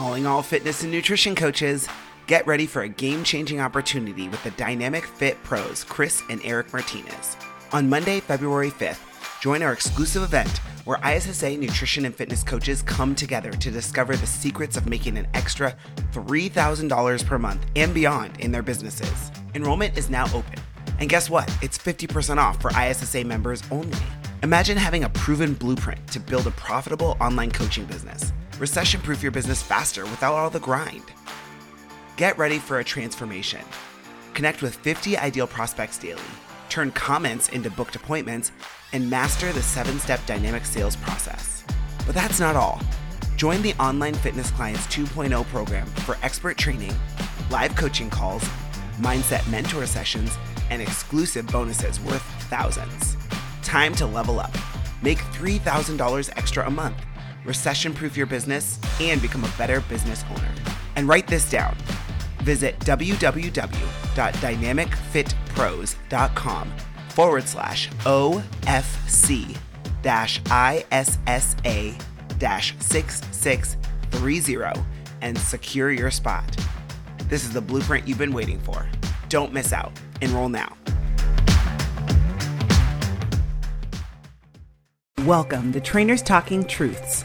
Calling all fitness and nutrition coaches. Get ready for a game changing opportunity with the Dynamic Fit Pros, Chris and Eric Martinez. On Monday, February 5th, join our exclusive event where ISSA nutrition and fitness coaches come together to discover the secrets of making an extra $3,000 per month and beyond in their businesses. Enrollment is now open. And guess what? It's 50% off for ISSA members only. Imagine having a proven blueprint to build a profitable online coaching business. Recession proof your business faster without all the grind. Get ready for a transformation. Connect with 50 ideal prospects daily, turn comments into booked appointments, and master the seven step dynamic sales process. But that's not all. Join the Online Fitness Clients 2.0 program for expert training, live coaching calls, mindset mentor sessions, and exclusive bonuses worth thousands. Time to level up. Make $3,000 extra a month, recession proof your business, and become a better business owner. And write this down. Visit www.dynamicfitpros.com forward slash OFC dash ISSA dash 6630 and secure your spot. This is the blueprint you've been waiting for. Don't miss out. Enroll now. Welcome to Trainers Talking Truths.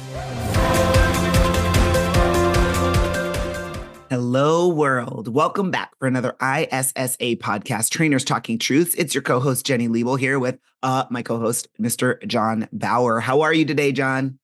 Hello, world. Welcome back for another ISSA podcast, Trainers Talking Truths. It's your co host, Jenny Liebel, here with uh, my co host, Mr. John Bauer. How are you today, John?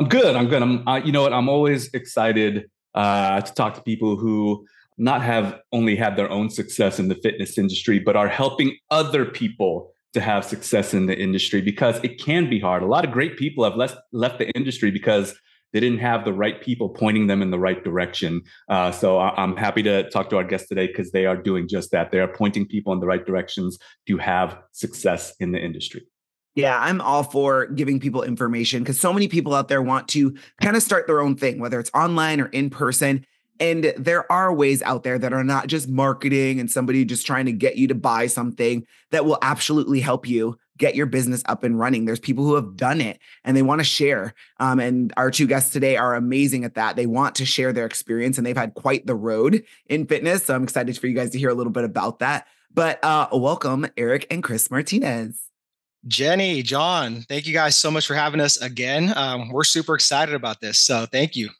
I'm good. I'm good. I'm, uh, you know what? I'm always excited uh, to talk to people who not have only had their own success in the fitness industry, but are helping other people to have success in the industry because it can be hard. A lot of great people have left left the industry because they didn't have the right people pointing them in the right direction. Uh, so I- am happy to talk to our guests today because they are doing just that. They are pointing people in the right directions to have success in the industry. Yeah, I'm all for giving people information because so many people out there want to kind of start their own thing, whether it's online or in person. And there are ways out there that are not just marketing and somebody just trying to get you to buy something that will absolutely help you get your business up and running. There's people who have done it and they want to share. Um, and our two guests today are amazing at that. They want to share their experience and they've had quite the road in fitness. So I'm excited for you guys to hear a little bit about that. But uh, welcome, Eric and Chris Martinez. Jenny, John, thank you guys so much for having us again. Um, we're super excited about this. So thank you.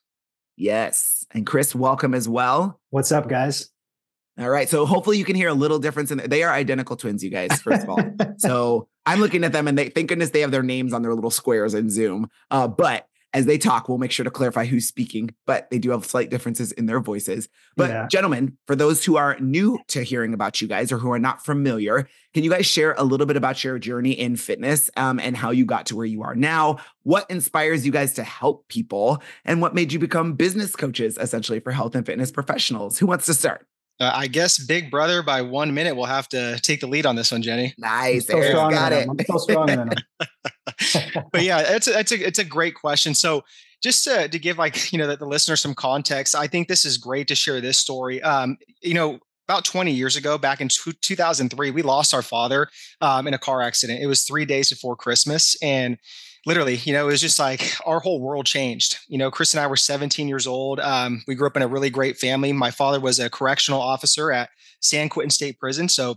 Yes. And Chris, welcome as well. What's up, guys? All right. So hopefully you can hear a little difference in they are identical twins, you guys, first of all. so I'm looking at them and they thank goodness they have their names on their little squares in Zoom. Uh, but as they talk, we'll make sure to clarify who's speaking, but they do have slight differences in their voices. But, yeah. gentlemen, for those who are new to hearing about you guys or who are not familiar, can you guys share a little bit about your journey in fitness um, and how you got to where you are now? What inspires you guys to help people? And what made you become business coaches, essentially, for health and fitness professionals? Who wants to start? Uh, I guess Big Brother by one minute will have to take the lead on this one, Jenny. Nice, so got it. I'm so strong but yeah, it's a, it's a it's a great question. So just to, to give like you know the, the listener some context, I think this is great to share this story. Um, you know, about 20 years ago, back in 2003, we lost our father um, in a car accident. It was three days before Christmas, and literally, you know, it was just like our whole world changed. You know, Chris and I were 17 years old. Um, we grew up in a really great family. My father was a correctional officer at San Quentin State Prison. So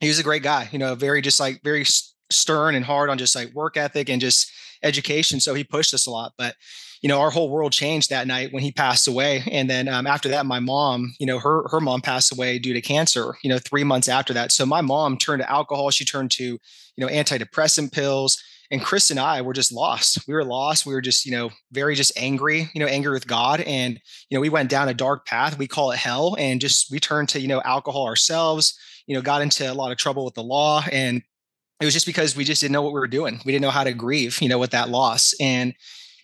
he was a great guy, you know, very just like very stern and hard on just like work ethic and just education. So he pushed us a lot. But, you know, our whole world changed that night when he passed away. And then um, after that, my mom, you know, her her mom passed away due to cancer. You know, three months after that. So my mom turned to alcohol. She turned to, you know, antidepressant pills and Chris and I were just lost. We were lost. We were just, you know, very just angry, you know, angry with God. And, you know, we went down a dark path. We call it hell. And just we turned to, you know, alcohol ourselves, you know, got into a lot of trouble with the law. And it was just because we just didn't know what we were doing. We didn't know how to grieve, you know, with that loss. And,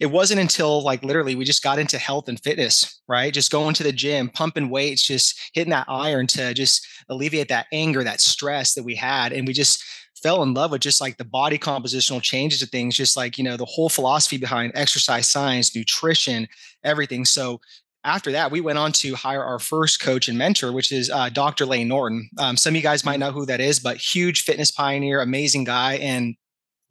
it wasn't until like literally we just got into health and fitness, right? Just going to the gym, pumping weights, just hitting that iron to just alleviate that anger, that stress that we had. And we just fell in love with just like the body compositional changes of things, just like, you know, the whole philosophy behind exercise science, nutrition, everything. So after that, we went on to hire our first coach and mentor, which is uh, Dr. Layne Norton. Um, some of you guys might know who that is, but huge fitness pioneer, amazing guy. And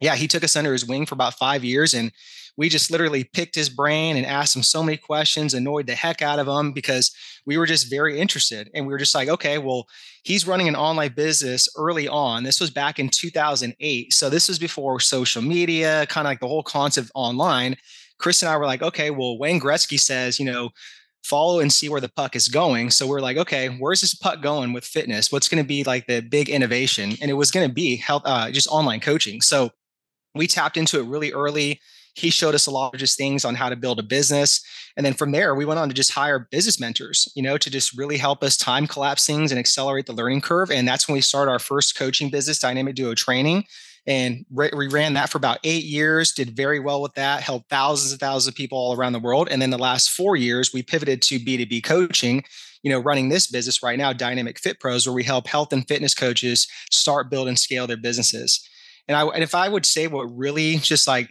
yeah, he took us under his wing for about five years. And we just literally picked his brain and asked him so many questions, annoyed the heck out of him because we were just very interested. And we were just like, okay, well, he's running an online business early on. This was back in 2008. So this was before social media, kind of like the whole concept online. Chris and I were like, okay, well, Wayne Gretzky says, you know, follow and see where the puck is going. So we're like, okay, where's this puck going with fitness? What's going to be like the big innovation? And it was going to be health, uh, just online coaching. So we tapped into it really early. He showed us a lot of just things on how to build a business. And then from there, we went on to just hire business mentors, you know, to just really help us time collapse things and accelerate the learning curve. And that's when we started our first coaching business, Dynamic Duo Training. And we ran that for about eight years, did very well with that, helped thousands and thousands of people all around the world. And then the last four years, we pivoted to B2B coaching, you know, running this business right now, Dynamic Fit Pros, where we help health and fitness coaches start, build, and scale their businesses. And I and if I would say what really just like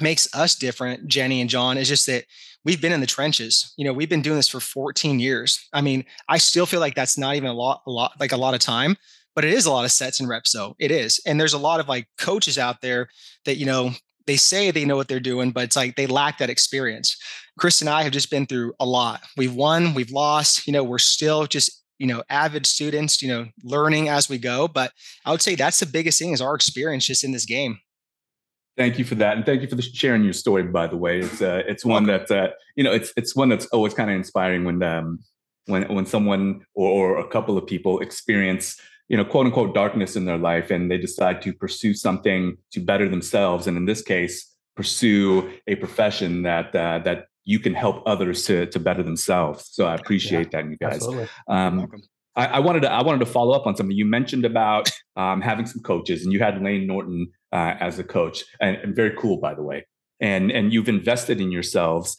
makes us different, Jenny and John, is just that we've been in the trenches. You know, we've been doing this for 14 years. I mean, I still feel like that's not even a lot, a lot, like a lot of time, but it is a lot of sets and reps. So it is. And there's a lot of like coaches out there that, you know, they say they know what they're doing, but it's like they lack that experience. Chris and I have just been through a lot. We've won, we've lost, you know, we're still just you know avid students you know learning as we go but i would say that's the biggest thing is our experience just in this game thank you for that and thank you for the sharing your story by the way. It's uh, it's one that uh, you know it's it's one that's always kind of inspiring when um when when someone or, or a couple of people experience you know quote unquote darkness in their life and they decide to pursue something to better themselves and in this case pursue a profession that uh, that you can help others to to better themselves. So I appreciate yeah, that, you guys. Um, I, I, wanted to I wanted to follow up on something. You mentioned about um, having some coaches, and you had Layne Norton uh, as a coach, and, and, very cool, by the way. And and you've invested in yourselves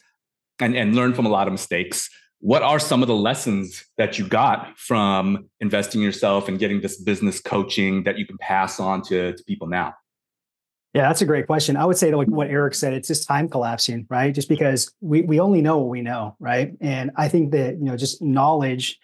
and and learned from a lot of mistakes. What are some of the lessons that you got from investing in yourself and getting this business coaching that you can pass on to, to people now? Yeah, that's a great question. I would say like what Eric said, it's just time collapsing, right? Just because we we only know what we know, right? And I think that, you know, just knowledge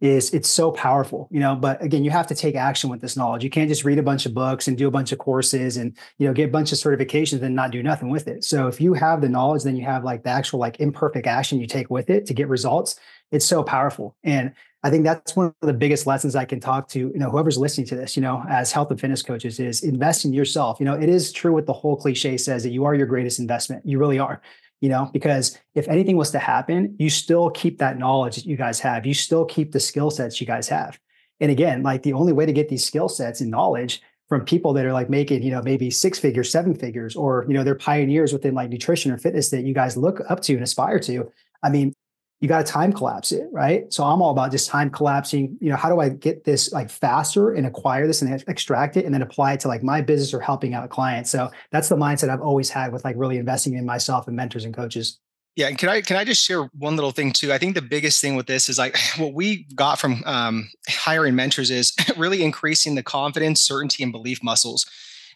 is it's so powerful, you know, but again, you have to take action with this knowledge. You can't just read a bunch of books and do a bunch of courses and, you know, get a bunch of certifications and not do nothing with it. So if you have the knowledge, then you have like the actual like imperfect action you take with it to get results. It's so powerful. And I think that's one of the biggest lessons I can talk to, you know, whoever's listening to this, you know, as health and fitness coaches is invest in yourself. You know, it is true what the whole cliche says that you are your greatest investment. You really are, you know, because if anything was to happen, you still keep that knowledge that you guys have. You still keep the skill sets you guys have. And again, like the only way to get these skill sets and knowledge from people that are like making, you know, maybe six figures, seven figures, or, you know, they're pioneers within like nutrition or fitness that you guys look up to and aspire to. I mean, you got to time collapse it, right? So I'm all about just time collapsing. You know, how do I get this like faster and acquire this and extract it and then apply it to like my business or helping out clients? So that's the mindset I've always had with like really investing in myself and mentors and coaches. Yeah, and can I can I just share one little thing too? I think the biggest thing with this is like what we got from um, hiring mentors is really increasing the confidence, certainty, and belief muscles.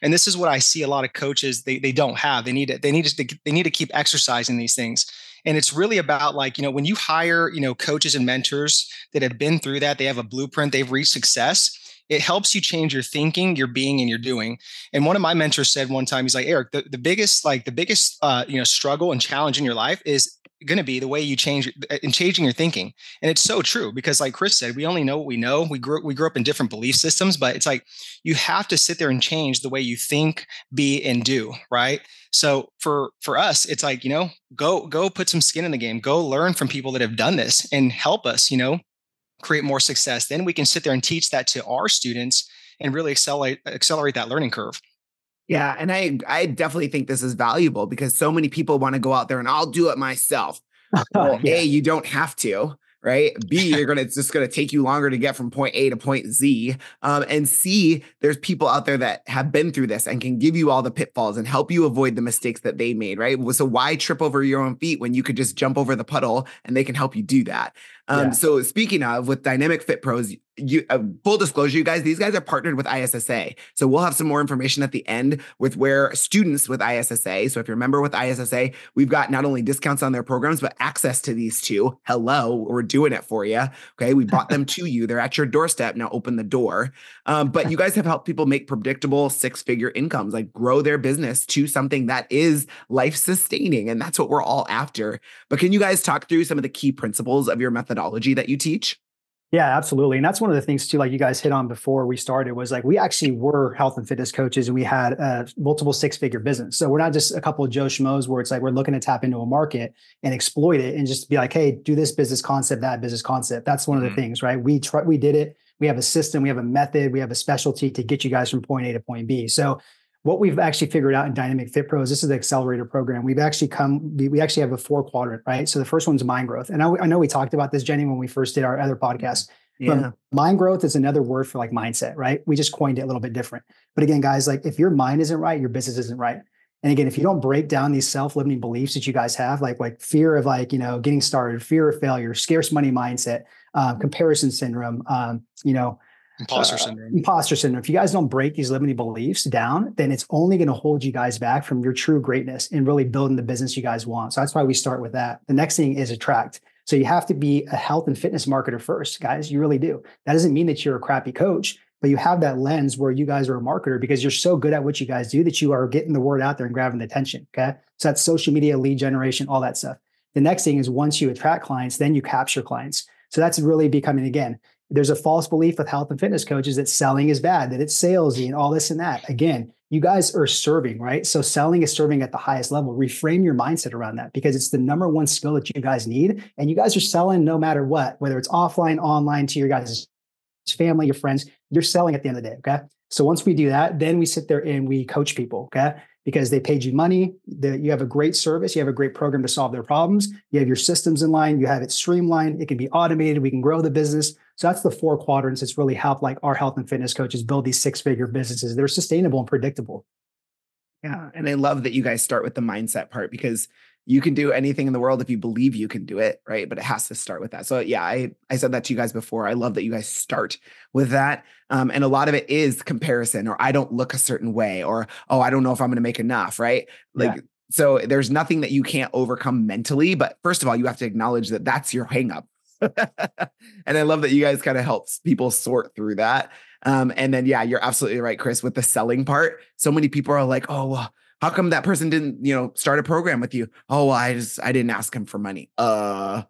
And this is what I see a lot of coaches they they don't have. They need to, they need to they need to keep exercising these things and it's really about like you know when you hire you know coaches and mentors that have been through that they have a blueprint they've reached success it helps you change your thinking your being and your doing. And one of my mentors said one time he's like eric the, the biggest like the biggest uh, you know struggle and challenge in your life is going to be the way you change uh, in changing your thinking. And it's so true because like chris said we only know what we know. We grew we grew up in different belief systems but it's like you have to sit there and change the way you think be and do right? So for for us it's like you know go go put some skin in the game. Go learn from people that have done this and help us you know create more success. Then we can sit there and teach that to our students and really accelerate accelerate that learning curve yeah, and I I definitely think this is valuable because so many people want to go out there and I'll do it myself. Well, yeah. A, you don't have to. right? B, you're gonna it's just gonna take you longer to get from point A to point Z. Um, and C, there's people out there that have been through this and can give you all the pitfalls and help you avoid the mistakes that they made, right? So why trip over your own feet when you could just jump over the puddle and they can help you do that? Um, yeah. So speaking of with Dynamic Fit Pros, you uh, full disclosure, you guys, these guys are partnered with ISSA. So we'll have some more information at the end with where students with ISSA. So if you're a member with ISSA, we've got not only discounts on their programs, but access to these two. Hello, we're doing it for you. Okay, we brought them to you. They're at your doorstep. Now open the door. Um, but you guys have helped people make predictable six-figure incomes, like grow their business to something that is life-sustaining, and that's what we're all after. But can you guys talk through some of the key principles of your methodology that you teach? Yeah, absolutely. And that's one of the things too, like you guys hit on before we started was like, we actually were health and fitness coaches and we had a multiple six figure business. So we're not just a couple of Joe Schmoes where it's like, we're looking to tap into a market and exploit it and just be like, Hey, do this business concept, that business concept. That's one of the mm-hmm. things, right? We try, we did it. We have a system, we have a method, we have a specialty to get you guys from point A to point B. So what we've actually figured out in Dynamic Fit Pros, this is the accelerator program. We've actually come, we, actually have a four quadrant, right? So the first one's mind growth. And I, I know we talked about this, Jenny, when we first did our other podcast. Yeah. But mind growth is another word for like mindset, right? We just coined it a little bit different. But again, guys, like if your mind isn't right, your business isn't right. And again, if you don't break down these self-limiting beliefs that you guys have, like like fear of like you know getting started, fear of failure, scarce money mindset, um, comparison syndrome, um, you know, imposter uh, syndrome, imposter syndrome. If you guys don't break these limiting beliefs down, then it's only going to hold you guys back from your true greatness and really building the business you guys want. So that's why we start with that. The next thing is attract. So you have to be a health and fitness marketer first, guys. You really do. That doesn't mean that you're a crappy coach, but you have that lens where you guys are a marketer because you're so good at what you guys do that you are getting the word out there and grabbing the attention. Okay. So that's social media, lead generation, all that stuff. The next thing is once you attract clients, then you capture clients. So that's really becoming again, there's a false belief with health and fitness coaches that selling is bad, that it's salesy and all this and that. Again, you guys are serving, right? So selling is serving at the highest level. Reframe your mindset around that because it's the number one skill that you guys need. And you guys are selling no matter what, whether it's offline, online to your guys' family, your friends, you're selling at the end of the day. Okay. So once we do that, then we sit there and we coach people. Okay because they paid you money. That you have a great service, you have a great program to solve their problems. You have your systems in line, you have it streamlined, it can be automated, we can grow the business. So that's the four quadrants that's really helped like our health and fitness coaches build these six-figure businesses. They're sustainable and predictable. Yeah. And I love that you guys start with the mindset part because you can do anything in the world if you believe you can do it, right? But it has to start with that. So yeah, I I said that to you guys before. I love that you guys start with that. Um, and a lot of it is comparison, or I don't look a certain way, or oh, I don't know if I'm going to make enough, right? Like. Yeah. So there's nothing that you can't overcome mentally, but first of all, you have to acknowledge that that's your hangup. and I love that you guys kind of helps people sort through that. Um, and then yeah, you're absolutely right, Chris, with the selling part. So many people are like, oh, well, how come that person didn't, you know, start a program with you? Oh, well, I just I didn't ask him for money. Uh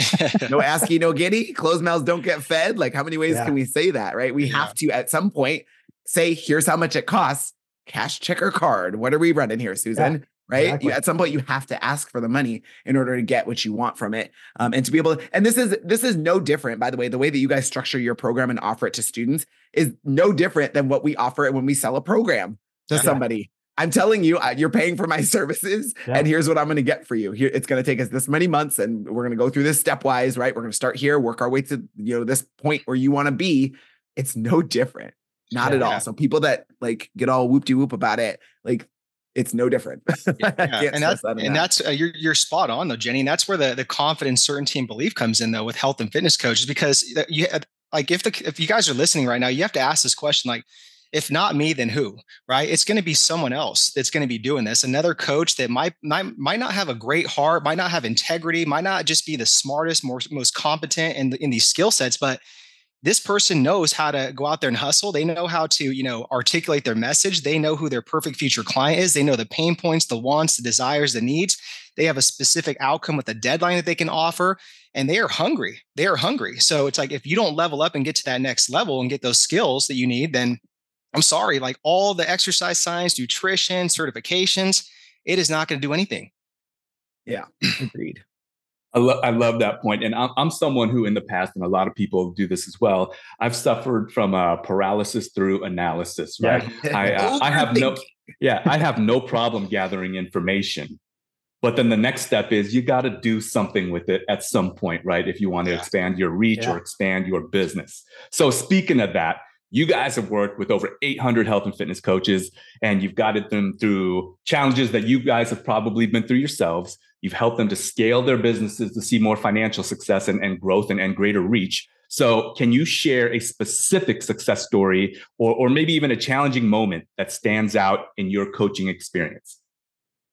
no asking, no giddy. Closed mouths don't get fed. Like, how many ways yeah. can we say that? Right? We yeah. have to at some point say, here's how much it costs. Cash, check, or card. What are we running here, Susan? Yeah. Right. Exactly. You, at some point, you have to ask for the money in order to get what you want from it, um, and to be able. To, and this is this is no different, by the way. The way that you guys structure your program and offer it to students is no different than what we offer it when we sell a program to somebody I'm telling you, you're paying for my services, yeah. and here's what I'm going to get for you. Here, it's going to take us this many months, and we're going to go through this stepwise, right? We're going to start here, work our way to you know this point where you want to be. It's no different, not yeah, at all. So people that like get all whoop de whoop about it, like it's no different. yeah, and that's that and that's uh, you're you're spot on though, Jenny. And that's where the the confidence, certainty, and belief comes in though with health and fitness coaches because you like if the if you guys are listening right now, you have to ask this question like if not me then who right it's going to be someone else that's going to be doing this another coach that might, might might not have a great heart might not have integrity might not just be the smartest more, most competent in, in these skill sets but this person knows how to go out there and hustle. They know how to you know articulate their message. They know who their perfect future client is. They know the pain points the wants the desires the needs. They have a specific outcome with a deadline that they can offer and they are hungry. They are hungry. So it's like if you don't level up and get to that next level and get those skills that you need then I'm sorry, like all the exercise science, nutrition, certifications, it is not going to do anything. Yeah, agreed. I, lo- I love that point. And I'm, I'm someone who, in the past, and a lot of people do this as well, I've suffered from uh, paralysis through analysis, right? Yeah. I, uh, I have no, yeah, I have no problem gathering information. But then the next step is you got to do something with it at some point, right? If you want to yeah. expand your reach yeah. or expand your business. So, speaking of that, you guys have worked with over 800 health and fitness coaches, and you've guided them through challenges that you guys have probably been through yourselves. You've helped them to scale their businesses to see more financial success and, and growth and, and greater reach. So, can you share a specific success story or, or maybe even a challenging moment that stands out in your coaching experience?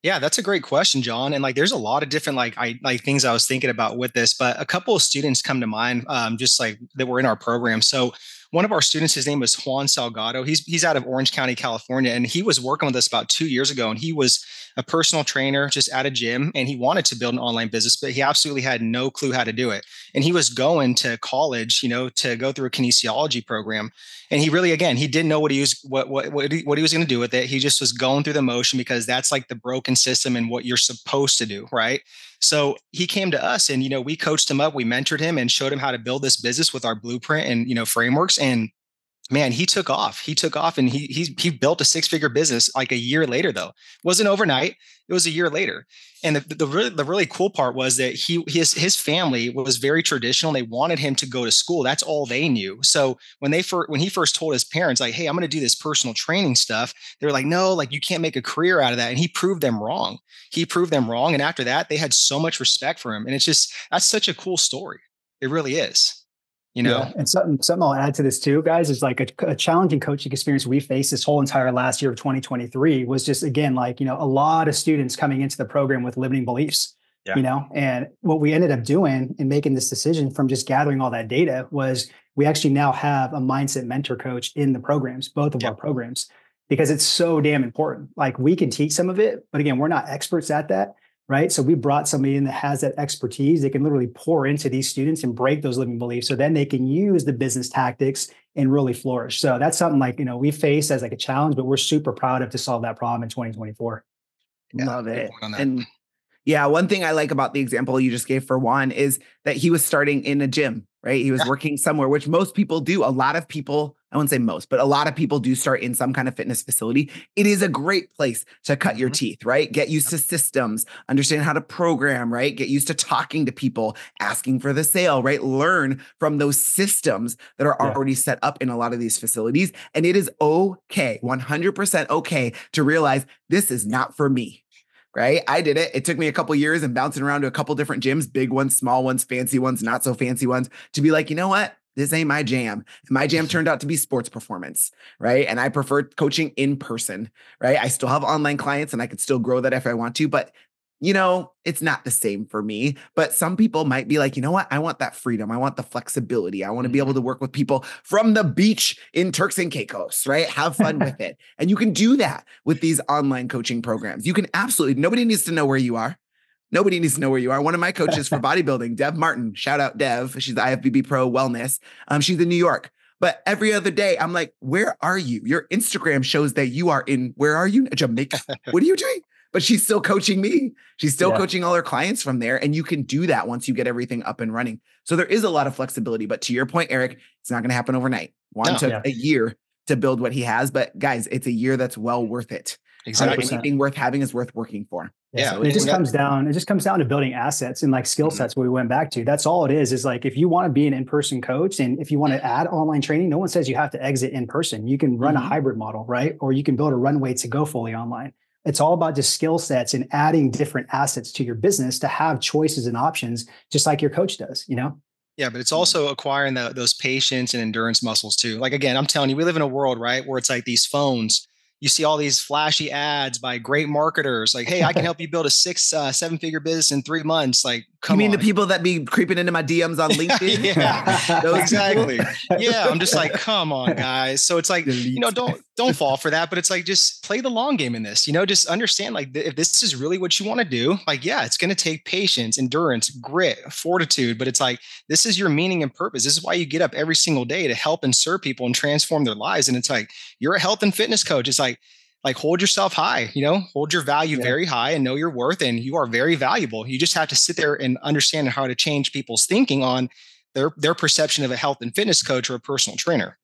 Yeah, that's a great question, John. And like, there's a lot of different like I like things I was thinking about with this, but a couple of students come to mind, um, just like that were in our program. So one of our students, his name was Juan Salgado. He's he's out of Orange County, California, and he was working with us about two years ago. And he was a personal trainer just at a gym, and he wanted to build an online business, but he absolutely had no clue how to do it. And he was going to college, you know, to go through a kinesiology program. And he really, again, he didn't know what he was what what what he, what he was going to do with it. He just was going through the motion because that's like the broken system and what you're supposed to do, right? So he came to us and, you know, we coached him up, we mentored him and showed him how to build this business with our blueprint and, you know, frameworks. And man, he took off. He took off and he he he built a six-figure business like a year later though. It wasn't overnight. It was a year later. And the, the really the really cool part was that he his his family was very traditional. They wanted him to go to school. That's all they knew. So when they first when he first told his parents like, "Hey, I'm going to do this personal training stuff," they were like, "No, like you can't make a career out of that." And he proved them wrong. He proved them wrong. And after that, they had so much respect for him. And it's just that's such a cool story. It really is you know yeah. and something something i'll add to this too guys is like a, a, challenging coaching experience we faced this whole entire last year of 2023 was just again like you know a lot of students coming into the program with limiting beliefs yeah. you know and what we ended up doing in making this decision from just gathering all that data was we actually now have a mindset mentor coach in the programs both of yeah. our programs because it's so damn important like we can teach some of it but again we're not experts at that right? So we brought somebody in that has that expertise. They can literally pour into these students and break those living beliefs. So then they can use the business tactics and really flourish. So that's something like, you know, we face as like a challenge, but we're super proud of to solve that problem in 2024. Yeah, Love it. And yeah, one thing I like about the example you just gave for Juan is that he was starting in a gym, right? He was yeah. working somewhere, which most people do. A lot of people, I wouldn't say most, but a lot of people do start in some kind of fitness facility. It is a great place to cut mm-hmm. your teeth, right? Get used to systems, understand how to program, right? Get used to talking to people, asking for the sale, right? Learn from those systems that are yeah. already set up in a lot of these facilities. And it is okay, 100% okay to realize this is not for me right? I did it. It took me a couple years and bouncing around to a couple different gyms, big ones, small ones, fancy ones, not so fancy ones, to be like, you know what? This ain't my jam. And my jam turned out to be sports performance, right? And I prefer coaching in person, right? I still have online clients and I could still grow that if I want to, but you know, it's not the same for me. But some people might be like, you know what? I want that freedom. I want the flexibility. I want to be able mm-hmm. to work with people from the beach in Turks and Caicos, right? Have fun with it. And you can do that with these online coaching programs. You can absolutely, nobody needs to know where you are. Nobody needs to know where you are. One of my coaches for bodybuilding, Dev Martin, shout out Dev. She's the IFBB Pro Wellness. Um, she's in New York. But every other day, I'm like, where are you? Your Instagram shows that you are in, where are you? Jamaica. what are you doing? but she's still coaching me. She's still yeah. coaching all her clients from there. And you can do that once you get everything up and running. So there is a lot of flexibility. But to your point, Eric, it's not going to happen overnight. Juan no, took yeah. a year to build what he has. But guys, it's a year that's well worth it. Exactly. Anything worth having is worth working for. Yeah. So it just comes down, it just comes down to building assets and like skill mm-hmm. sets mm-hmm. we went back to. That's all it is. Is like if you want to be an in-person coach and if you want to add online training, no one says you have to exit in person. You can run mm-hmm. a hybrid model, right? Or you can build a runway to go fully online. It's all about just skill sets and adding different assets to your business to have choices and options, just like your coach does, you know? Yeah, but it's also acquiring the, those patience and endurance muscles too. Like again, I'm telling you, we live in a world, right, where it's like these phones you see all these flashy ads by great marketers like hey i can help you build a six uh, seven figure business in three months like come you mean on. the people that be creeping into my dms on linkedin? Yeah exactly. Yeah i'm just like come on guys. So it's like you know don't don't fall for that but it's like just play the long game in this you know? Just understand like if this is really what you want to do like yeah it's going to take patience endurance grit fortitude but it's like this is your meaning and purpose. This is why you get up every single day to help and serve people and transform their lives and it's like you're a health and fitness coach. It's like like like hold yourself high you know hold your value yeah. very high and know your worth and you are very valuable you just have to sit there and understand how to change people's thinking on their their perception of a health and fitness coach or a personal trainer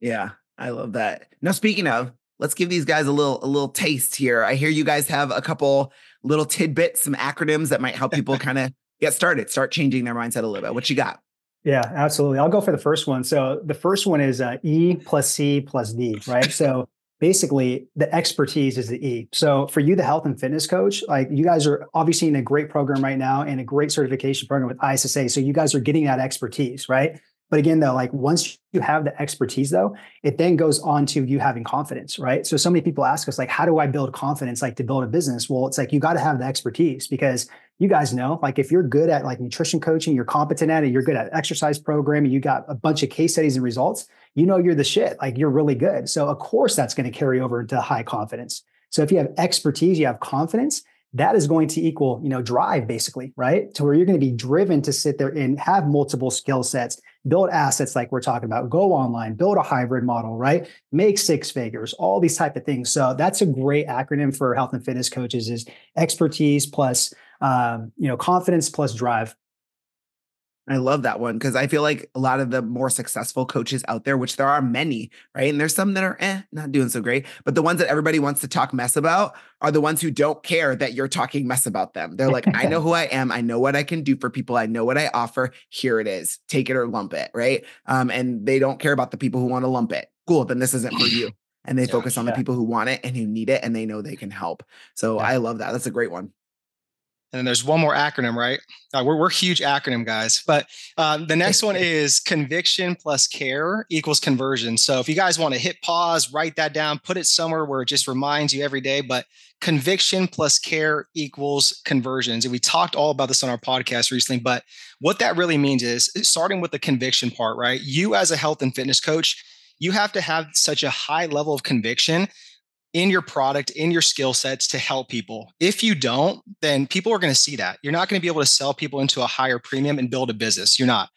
yeah i love that now speaking of let's give these guys a little a little taste here. I hear you guys have a couple little tidbits, some acronyms that might help people kind of get started, start changing their mindset a little bit. What you got? Yeah, absolutely. I'll go for the first one. So the first one is uh, E plus C plus D, right? so basically the expertise is the E. So for you, the health and fitness coach, like you guys are obviously in a great program right now and a great certification program with ISSA. So you guys are getting that expertise, right? But again, though, like once you have the expertise, though, it then goes on to you having confidence, right? So, so many people ask us, like, how do I build confidence, like to build a business? Well, it's like you got to have the expertise because you guys know, like, if you're good at like nutrition coaching, you're competent at it, you're good at exercise programming, you got a bunch of case studies and results, you know, you're the shit, like, you're really good. So, of course, that's going to carry over into high confidence. So, if you have expertise, you have confidence, that is going to equal you know drive basically right to where you're going to be driven to sit there and have multiple skill sets build assets like we're talking about go online build a hybrid model right make six figures all these type of things so that's a great acronym for health and fitness coaches is expertise plus um, you know confidence plus drive I love that one because I feel like a lot of the more successful coaches out there, which there are many, right? And there's some that are eh, not doing so great, but the ones that everybody wants to talk mess about are the ones who don't care that you're talking mess about them. They're like, I know who I am. I know what I can do for people. I know what I offer. Here it is. Take it or lump it, right? Um, and they don't care about the people who want to lump it. Cool. Then this isn't for you. And they yeah, focus on yeah. the people who want it and who need it and they know they can help. So yeah. I love that. That's a great one. And then there's one more acronym, right? Uh, we're, we're huge acronym guys. But um, the next one is conviction plus care equals conversion. So if you guys want to hit pause, write that down, put it somewhere where it just reminds you every day. But conviction plus care equals conversions. And we talked all about this on our podcast recently. But what that really means is starting with the conviction part, right? You as a health and fitness coach, you have to have such a high level of conviction in your product, in your skill sets to help people. If you don't, then people are going to see that. You're not going to be able to sell people into a higher premium and build a business. You're not.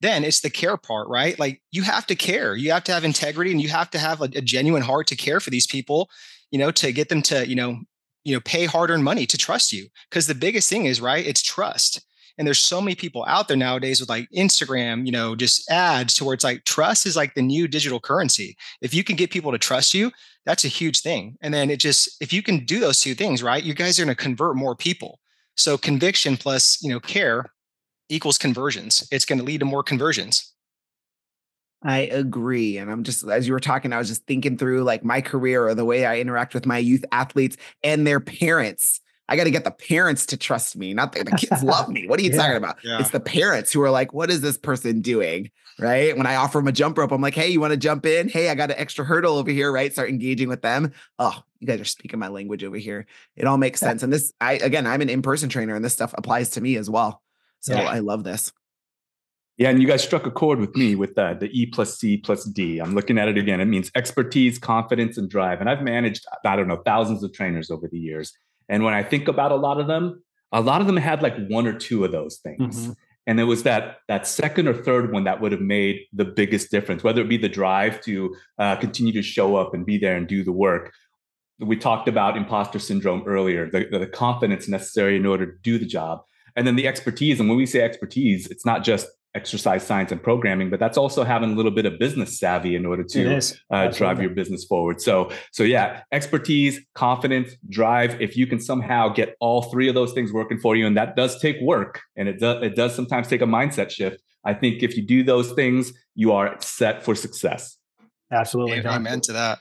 Then it's the care part, right? Like you have to care. You have to have integrity and you have to have a, a genuine heart to care for these people, you know, to get them to, you know, you know, pay hard-earned money to trust you. Because the biggest thing is, right, it's trust. And there's so many people out there nowadays with like Instagram, you know, just ads to where it's like trust is like the new digital currency. If you can get people to trust you, that's a huge thing. And then it just, if you can do those two things, right, you guys are going to convert more people. So conviction plus, you know, care equals conversions. It's going to lead to more conversions. I agree. And I'm just, as you were talking, I was just thinking through like my career or the way I interact with my youth athletes and their parents. I got to get the parents to trust me. Not the, the kids love me. What are you yeah, talking about? Yeah. It's the parents who are like, what is this person doing? Right. When I offer them a jump rope, I'm like, hey, you want to jump in? Hey, I got an extra hurdle over here. Right. Start engaging with them. Oh, you guys are speaking my language over here. It all makes sense. And this, I, again, I'm an in person trainer and this stuff applies to me as well. So yeah. I love this. Yeah, and you guys struck a chord with me with that, the E plus C plus D. I'm looking at it again. It means expertise, confidence, and drive. And I've managed, I don't know, thousands of trainers over the years. And when I think about a lot of them, a lot of them had like one or two of those things. Mm-hmm. And it was that that second or third one that would have made the biggest difference, whether it be the drive to uh, continue to show up and be there and do the work. We talked about imposter syndrome earlier, the, the confidence necessary in order to do the job, and then the expertise. And when we say expertise, it's not just exercise science and programming but that's also having a little bit of business savvy in order to uh, drive your business forward. So so yeah expertise confidence drive. If you can somehow get all three of those things working for you and that does take work and it does it does sometimes take a mindset shift i think if you do those things you are set for success. Absolutely. Amen to that.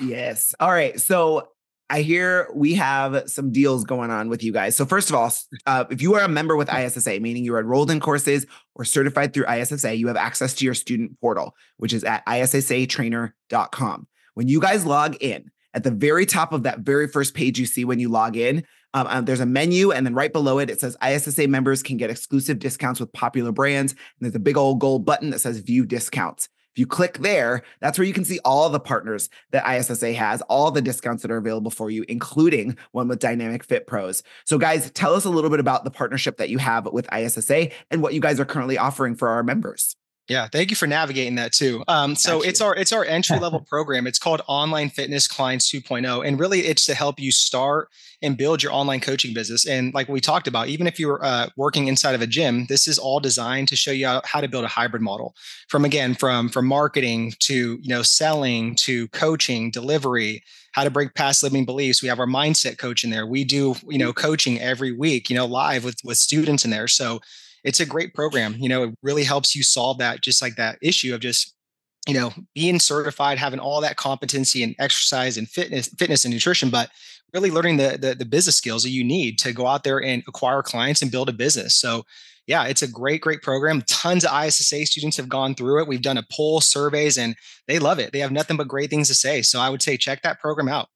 Yes. All right. So I hear we have some deals going on with you guys. So, first of all, uh, if you are a member with ISSA, meaning you're enrolled in courses or certified through ISSA, you have access to your student portal, which is at issatrainer.com. When you guys log in, at the very top of that very first page you see when you log in, um, um, there's a menu, and then right below it, it says ISSA members can get exclusive discounts with popular brands. And there's a big old gold button that says view discounts. If you click there, that's where you can see all the partners that ISSA has, all the discounts that are available for you, including one with Dynamic Fit Pros. So, guys, tell us a little bit about the partnership that you have with ISSA and what you guys are currently offering for our members. Yeah, thank you for navigating that too. Um, so it's our it's our entry level program. It's called Online Fitness Clients 2.0, and really it's to help you start and build your online coaching business. And like we talked about, even if you're uh, working inside of a gym, this is all designed to show you how to build a hybrid model. From again, from from marketing to you know selling to coaching, delivery, how to break past limiting beliefs. We have our mindset coach in there. We do you know coaching every week, you know, live with with students in there. So it's a great program. You know, it really helps you solve that, just like that issue of just, you know, being certified, having all that competency and exercise and fitness, fitness and nutrition, but really learning the, the, the business skills that you need to go out there and acquire clients and build a business. So yeah, it's a great, great program. Tons of ISSA students have gone through it. We've done a poll surveys and they love it. They have nothing but great things to say. So I would say check that program out.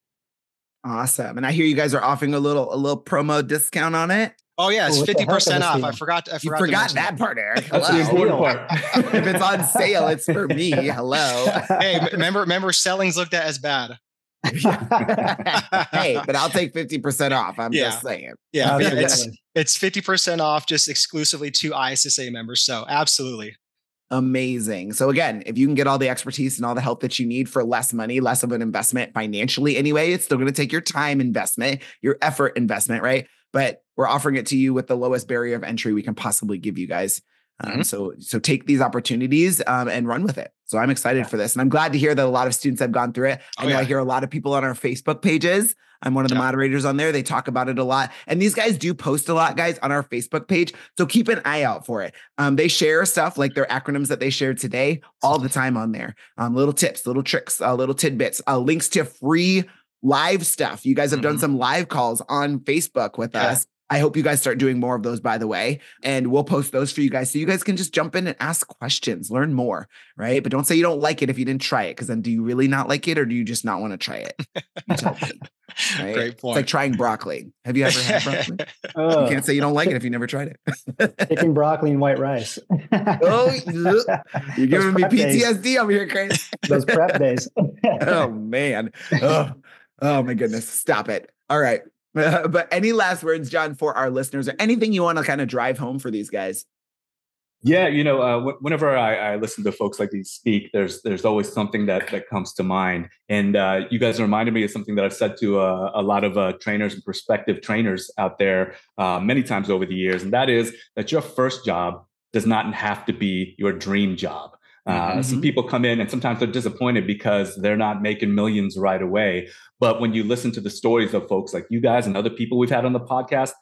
Awesome. And I hear you guys are offering a little a little promo discount on it. Oh yeah, it's fifty percent off. I forgot. I forgot. You forgot that part, Eric. Hello. That's the important part. if it's on sale, it's for me. Hello. Hey, remember, remember, selling's looked at as bad. hey, but I'll take fifty percent off. I'm yeah. just saying. Yeah, oh, yeah it's it's fifty percent off, just exclusively to ISSA members. So absolutely. Amazing. So again, if you can get all the expertise and all the help that you need for less money, less of an investment financially anyway, it's still going to take your time investment, your effort investment, right? But we're offering it to you with the lowest barrier of entry we can possibly give you guys. Um, mm-hmm. So so take these opportunities um, and run with it. So I'm excited for this, and I'm glad to hear that a lot of students have gone through it. I oh, know yeah. I hear a lot of people on our Facebook pages. I'm one of the yeah. moderators on there. They talk about it a lot, and these guys do post a lot, guys, on our Facebook page. So keep an eye out for it. Um, they share stuff like their acronyms that they shared today all the time on there. Um, little tips, little tricks, uh, little tidbits, uh, links to free live stuff. You guys have mm-hmm. done some live calls on Facebook with yeah. us. I hope you guys start doing more of those, by the way. And we'll post those for you guys. So you guys can just jump in and ask questions, learn more, right? But don't say you don't like it if you didn't try it. Cause then do you really not like it or do you just not want to try it? You tell me. Right? Great point. It's like trying broccoli. Have you ever had broccoli? oh. You can't say you don't like it if you never tried it. Picking broccoli and white rice. oh, you're giving me PTSD days. over here, Chris. Those prep days. oh man. Oh, oh my goodness. Stop it. All right. but any last words, John, for our listeners, or anything you want to kind of drive home for these guys? Yeah, you know, uh, whenever I, I, listen to folks like these speak, there's there's always something that that comes to mind, and uh, you guys reminded me of something that I've said to uh, a lot of uh, trainers and prospective trainers out there uh, many times over the years, and that is that your first job does not have to be your dream job. Uh, mm-hmm. Some people come in and sometimes they're disappointed because they're not making millions right away. But when you listen to the stories of folks like you guys and other people we've had on the podcast,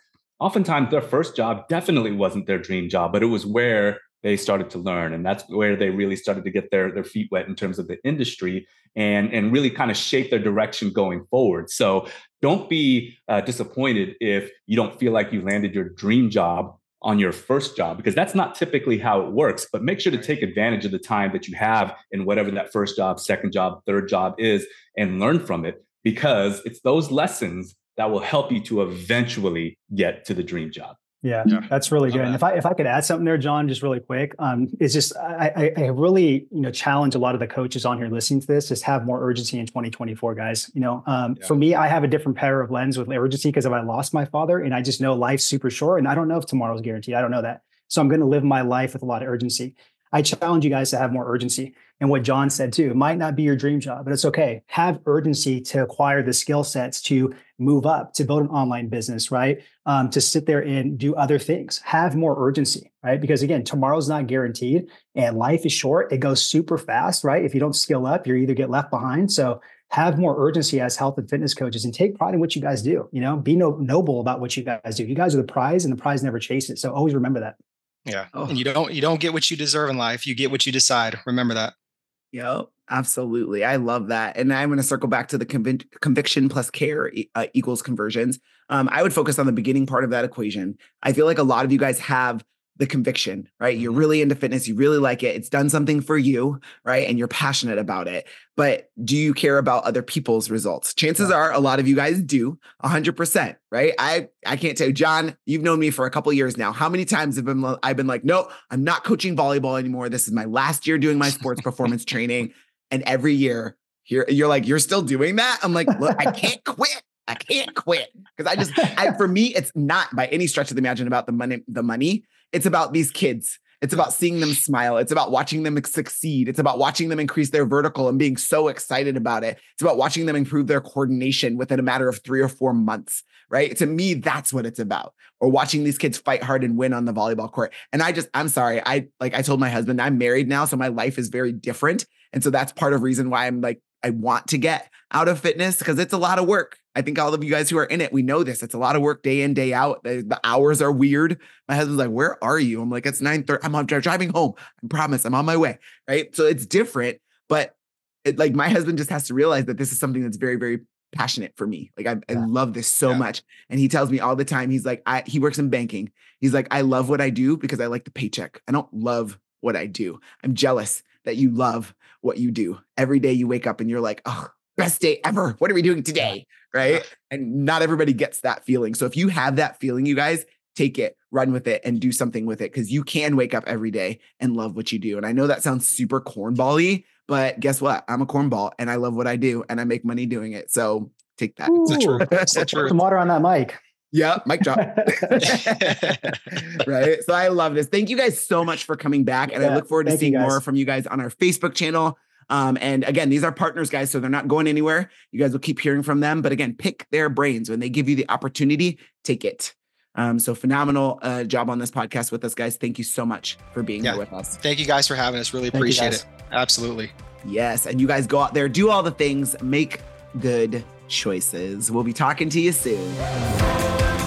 oftentimes their first job definitely wasn't their dream job, but it was where they started to learn. And that's where they really started to get their, their feet wet in terms of the industry and, and really kind of shape their direction going forward. So don't be uh, disappointed if you don't feel like you landed your dream job on your first job because that's not typically how it works but make sure to take advantage of the time that you have in whatever that first job second job third job is and learn from it because it's those lessons that will help you to eventually get to the dream job yeah, yeah, that's really good. And if I if I could add something there, John, just really quick, um, it's just I, I really you know challenge a lot of the coaches on here listening to this. Just have more urgency in 2024, guys. You know, um, yeah. for me, I have a different pair of lens with urgency because if I lost my father, and I just know life's super short, and I don't know if tomorrow's guaranteed. I don't know that, so I'm going to live my life with a lot of urgency. I challenge you guys to have more urgency. And what John said too, it might not be your dream job, but it's okay. Have urgency to acquire the skill sets to move up, to build an online business, right? Um, to sit there and do other things. Have more urgency, right? Because again, tomorrow's not guaranteed and life is short. It goes super fast, right? If you don't skill up, you either get left behind. So have more urgency as health and fitness coaches and take pride in what you guys do. You know, be no, noble about what you guys do. You guys are the prize and the prize never chases. So always remember that. Yeah. Oh. And you don't you don't get what you deserve in life. You get what you decide. Remember that. Yep, absolutely. I love that. And I'm going to circle back to the conv- conviction plus care uh, equals conversions. Um, I would focus on the beginning part of that equation. I feel like a lot of you guys have the conviction, right? You're mm-hmm. really into fitness, you really like it, it's done something for you, right? And you're passionate about it. But do you care about other people's results? Chances are a lot of you guys do 100%, right? I I can't tell you, John, you've known me for a couple years now. How many times have been I've been like, "No, I'm not coaching volleyball anymore. This is my last year doing my sports performance training." And every year, you're you're like, "You're still doing that?" I'm like, "Look, I can't quit." I can't quit because I just, I, for me, it's not by any stretch of the imagination about the money, the money. It's about these kids It's about seeing them smile. It's about watching them succeed. It's about watching them increase their vertical and being so excited about it. It's about watching them improve their coordination within a matter of three or four months, right? To me, that's what it's about. Or watching these kids fight hard and win on the volleyball court. And I just, I'm sorry. I like I told my husband, I'm married now, so my life is very different. And so that's part of reason why I'm like, I want to get out of fitness because it's a lot of work. I think all of you guys who are in it, we know this. It's a lot of work day in, day out. The, the hours are weird. My husband's like, Where are you? I'm like, It's 9 30. I'm, I'm driving home. I promise I'm on my way. Right. So it's different. But it, like my husband just has to realize that this is something that's very, very passionate for me. Like I, yeah. I love this so yeah. much. And he tells me all the time, he's like, I he works in banking. He's like, I love what I do because I like the paycheck. I don't love what I do. I'm jealous that you love what you do. Every day you wake up and you're like, oh, best day ever. What are we doing today? Right. And not everybody gets that feeling. So if you have that feeling, you guys take it, run with it, and do something with it because you can wake up every day and love what you do. And I know that sounds super cornbally, but guess what? I'm a cornball and I love what I do and I make money doing it. So take that. Ooh, true. true. Some water on that mic. Yeah, mic drop. right. So I love this. Thank you guys so much for coming back. And yeah, I look forward to seeing more from you guys on our Facebook channel. Um, and again, these are partners, guys, so they're not going anywhere. You guys will keep hearing from them. But again, pick their brains when they give you the opportunity, take it. Um, so phenomenal uh, job on this podcast with us, guys. Thank you so much for being yeah. here with us. Thank you guys for having us. Really appreciate it. Absolutely. Yes. And you guys go out there, do all the things, make good choices. We'll be talking to you soon.